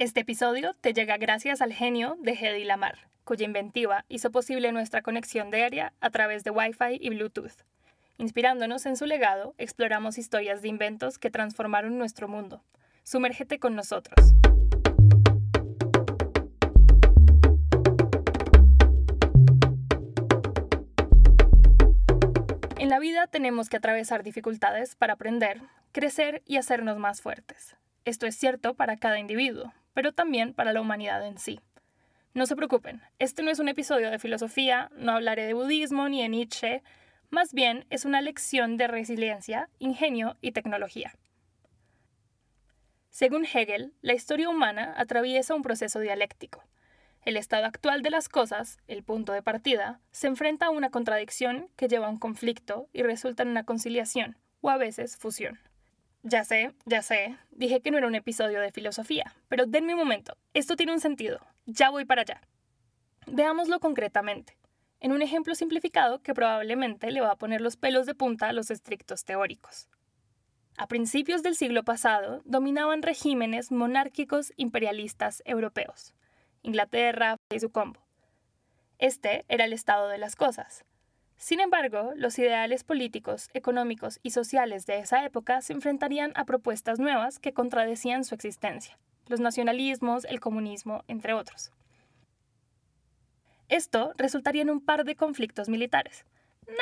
Este episodio te llega gracias al genio de Hedy Lamar, cuya inventiva hizo posible nuestra conexión diaria a través de Wi-Fi y Bluetooth. Inspirándonos en su legado, exploramos historias de inventos que transformaron nuestro mundo. Sumérgete con nosotros. En la vida tenemos que atravesar dificultades para aprender, crecer y hacernos más fuertes. Esto es cierto para cada individuo, pero también para la humanidad en sí. No se preocupen, este no es un episodio de filosofía, no hablaré de budismo ni de Nietzsche, más bien es una lección de resiliencia, ingenio y tecnología. Según Hegel, la historia humana atraviesa un proceso dialéctico. El estado actual de las cosas, el punto de partida, se enfrenta a una contradicción que lleva a un conflicto y resulta en una conciliación, o a veces fusión. Ya sé, ya sé, dije que no era un episodio de filosofía, pero denme un momento, esto tiene un sentido, ya voy para allá. Veámoslo concretamente, en un ejemplo simplificado que probablemente le va a poner los pelos de punta a los estrictos teóricos. A principios del siglo pasado dominaban regímenes monárquicos imperialistas europeos, Inglaterra y su combo. Este era el estado de las cosas, sin embargo, los ideales políticos, económicos y sociales de esa época se enfrentarían a propuestas nuevas que contradecían su existencia, los nacionalismos, el comunismo, entre otros. Esto resultaría en un par de conflictos militares.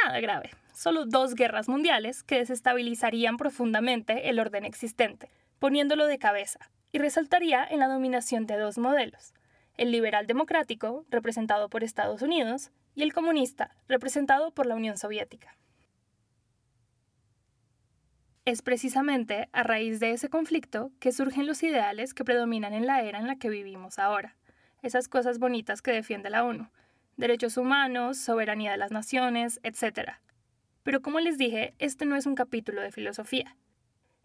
Nada grave, solo dos guerras mundiales que desestabilizarían profundamente el orden existente, poniéndolo de cabeza, y resultaría en la dominación de dos modelos, el liberal democrático, representado por Estados Unidos, y el comunista, representado por la Unión Soviética. Es precisamente a raíz de ese conflicto que surgen los ideales que predominan en la era en la que vivimos ahora, esas cosas bonitas que defiende la ONU, derechos humanos, soberanía de las naciones, etc. Pero como les dije, este no es un capítulo de filosofía.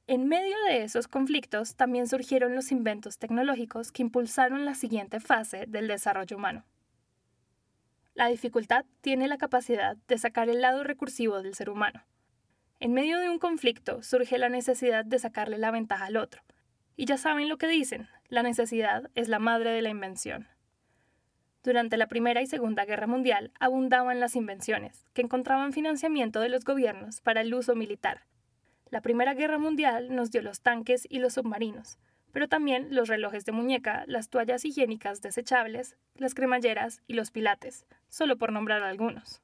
En medio de esos conflictos también surgieron los inventos tecnológicos que impulsaron la siguiente fase del desarrollo humano. La dificultad tiene la capacidad de sacar el lado recursivo del ser humano. En medio de un conflicto surge la necesidad de sacarle la ventaja al otro. Y ya saben lo que dicen, la necesidad es la madre de la invención. Durante la Primera y Segunda Guerra Mundial abundaban las invenciones, que encontraban financiamiento de los gobiernos para el uso militar. La Primera Guerra Mundial nos dio los tanques y los submarinos, pero también los relojes de muñeca, las toallas higiénicas desechables, las cremalleras y los pilates, solo por nombrar algunos.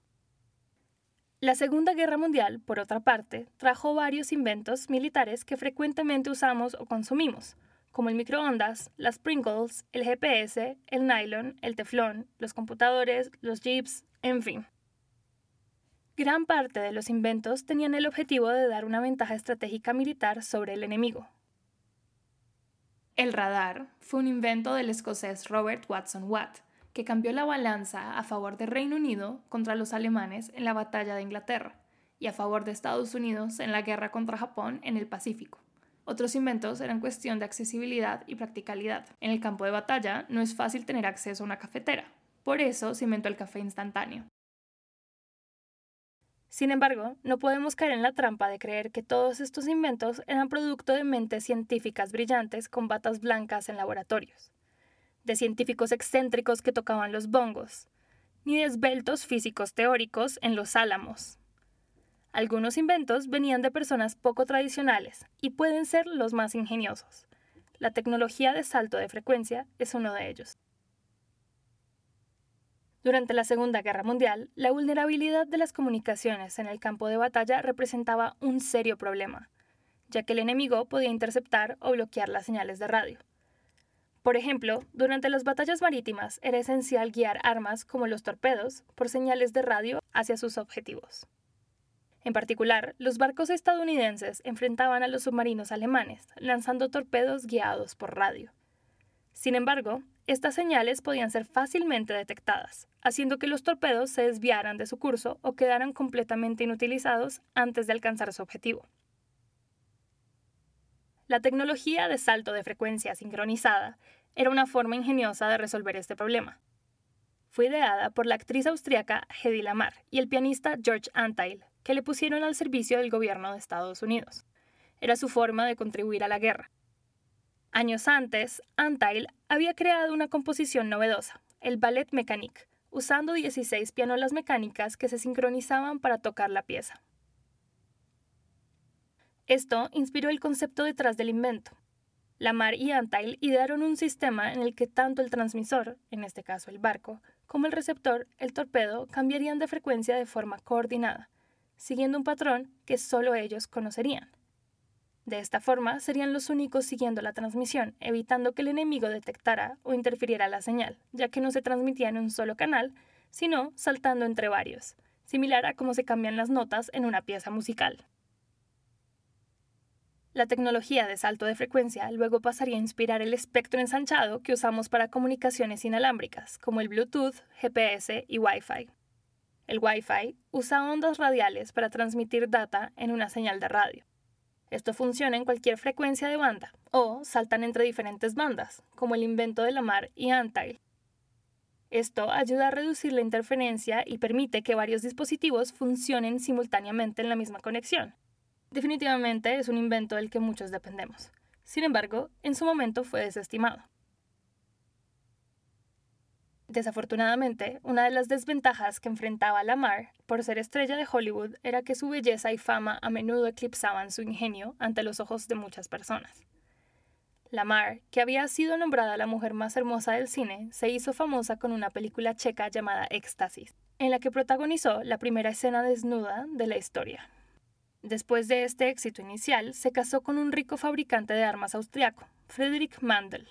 La Segunda Guerra Mundial, por otra parte, trajo varios inventos militares que frecuentemente usamos o consumimos, como el microondas, las Pringles, el GPS, el nylon, el teflón, los computadores, los jeeps, en fin. Gran parte de los inventos tenían el objetivo de dar una ventaja estratégica militar sobre el enemigo, el radar fue un invento del escocés Robert Watson Watt, que cambió la balanza a favor del Reino Unido contra los alemanes en la batalla de Inglaterra y a favor de Estados Unidos en la guerra contra Japón en el Pacífico. Otros inventos eran cuestión de accesibilidad y practicalidad. En el campo de batalla no es fácil tener acceso a una cafetera, por eso se inventó el café instantáneo. Sin embargo, no podemos caer en la trampa de creer que todos estos inventos eran producto de mentes científicas brillantes con batas blancas en laboratorios, de científicos excéntricos que tocaban los bongos, ni de esbeltos físicos teóricos en los álamos. Algunos inventos venían de personas poco tradicionales y pueden ser los más ingeniosos. La tecnología de salto de frecuencia es uno de ellos. Durante la Segunda Guerra Mundial, la vulnerabilidad de las comunicaciones en el campo de batalla representaba un serio problema, ya que el enemigo podía interceptar o bloquear las señales de radio. Por ejemplo, durante las batallas marítimas era esencial guiar armas como los torpedos por señales de radio hacia sus objetivos. En particular, los barcos estadounidenses enfrentaban a los submarinos alemanes, lanzando torpedos guiados por radio. Sin embargo, estas señales podían ser fácilmente detectadas, haciendo que los torpedos se desviaran de su curso o quedaran completamente inutilizados antes de alcanzar su objetivo. La tecnología de salto de frecuencia sincronizada era una forma ingeniosa de resolver este problema. Fue ideada por la actriz austriaca Hedy Lamar y el pianista George Antheil, que le pusieron al servicio del gobierno de Estados Unidos. Era su forma de contribuir a la guerra. Años antes, Antheil había creado una composición novedosa, el Ballet Mécanique, usando 16 pianolas mecánicas que se sincronizaban para tocar la pieza. Esto inspiró el concepto detrás del invento. Lamar y Antheil idearon un sistema en el que tanto el transmisor, en este caso el barco, como el receptor, el torpedo, cambiarían de frecuencia de forma coordinada, siguiendo un patrón que solo ellos conocerían. De esta forma, serían los únicos siguiendo la transmisión, evitando que el enemigo detectara o interfiriera la señal, ya que no se transmitía en un solo canal, sino saltando entre varios, similar a cómo se cambian las notas en una pieza musical. La tecnología de salto de frecuencia luego pasaría a inspirar el espectro ensanchado que usamos para comunicaciones inalámbricas, como el Bluetooth, GPS y Wi-Fi. El Wi-Fi usa ondas radiales para transmitir data en una señal de radio. Esto funciona en cualquier frecuencia de banda, o saltan entre diferentes bandas, como el invento de Lamar y Antheil. Esto ayuda a reducir la interferencia y permite que varios dispositivos funcionen simultáneamente en la misma conexión. Definitivamente es un invento del que muchos dependemos. Sin embargo, en su momento fue desestimado. Desafortunadamente, una de las desventajas que enfrentaba Lamar por ser estrella de Hollywood era que su belleza y fama a menudo eclipsaban su ingenio ante los ojos de muchas personas. Lamar, que había sido nombrada la mujer más hermosa del cine, se hizo famosa con una película checa llamada Éxtasis, en la que protagonizó la primera escena desnuda de la historia. Después de este éxito inicial, se casó con un rico fabricante de armas austriaco, Friedrich Mandel,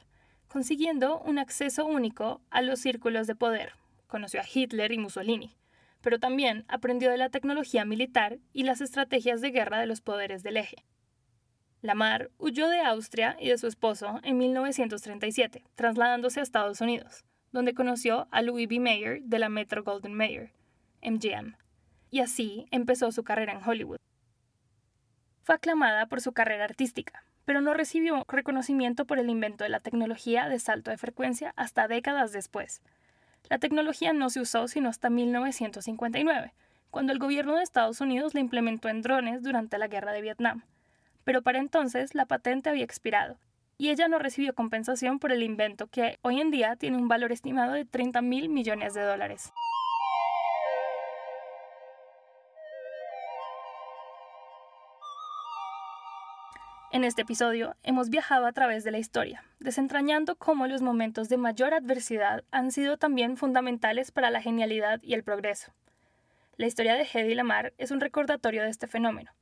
consiguiendo un acceso único a los círculos de poder. Conoció a Hitler y Mussolini, pero también aprendió de la tecnología militar y las estrategias de guerra de los poderes del eje. Lamar huyó de Austria y de su esposo en 1937, trasladándose a Estados Unidos, donde conoció a Louis B. Mayer de la Metro Golden Mayer, MGM, y así empezó su carrera en Hollywood. Fue aclamada por su carrera artística, pero no recibió reconocimiento por el invento de la tecnología de salto de frecuencia hasta décadas después. La tecnología no se usó sino hasta 1959, cuando el gobierno de Estados Unidos la implementó en drones durante la guerra de Vietnam. Pero para entonces la patente había expirado, y ella no recibió compensación por el invento que hoy en día tiene un valor estimado de 30 mil millones de dólares. En este episodio hemos viajado a través de la historia, desentrañando cómo los momentos de mayor adversidad han sido también fundamentales para la genialidad y el progreso. La historia de Hedy Lamar es un recordatorio de este fenómeno.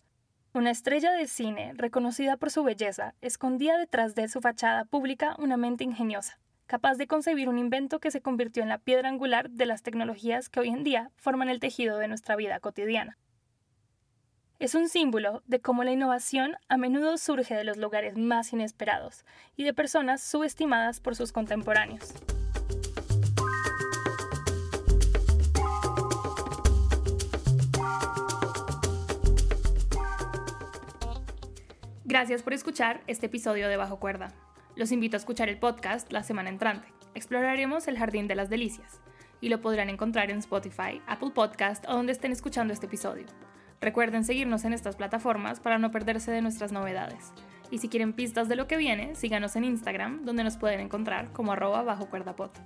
Una estrella de cine, reconocida por su belleza, escondía detrás de su fachada pública una mente ingeniosa, capaz de concebir un invento que se convirtió en la piedra angular de las tecnologías que hoy en día forman el tejido de nuestra vida cotidiana es un símbolo de cómo la innovación a menudo surge de los lugares más inesperados y de personas subestimadas por sus contemporáneos. Gracias por escuchar este episodio de Bajo Cuerda. Los invito a escuchar el podcast la semana entrante. Exploraremos el Jardín de las Delicias y lo podrán encontrar en Spotify, Apple Podcast o donde estén escuchando este episodio. Recuerden seguirnos en estas plataformas para no perderse de nuestras novedades. Y si quieren pistas de lo que viene, síganos en Instagram, donde nos pueden encontrar como arroba bajo cuerdapot.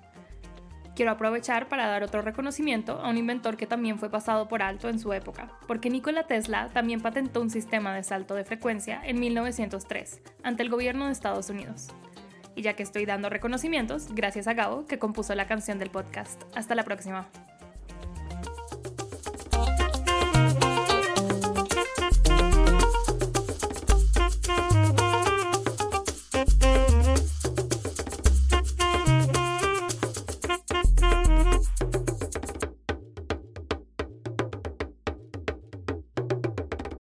Quiero aprovechar para dar otro reconocimiento a un inventor que también fue pasado por alto en su época, porque Nikola Tesla también patentó un sistema de salto de frecuencia en 1903, ante el gobierno de Estados Unidos. Y ya que estoy dando reconocimientos, gracias a Gabo, que compuso la canción del podcast. Hasta la próxima.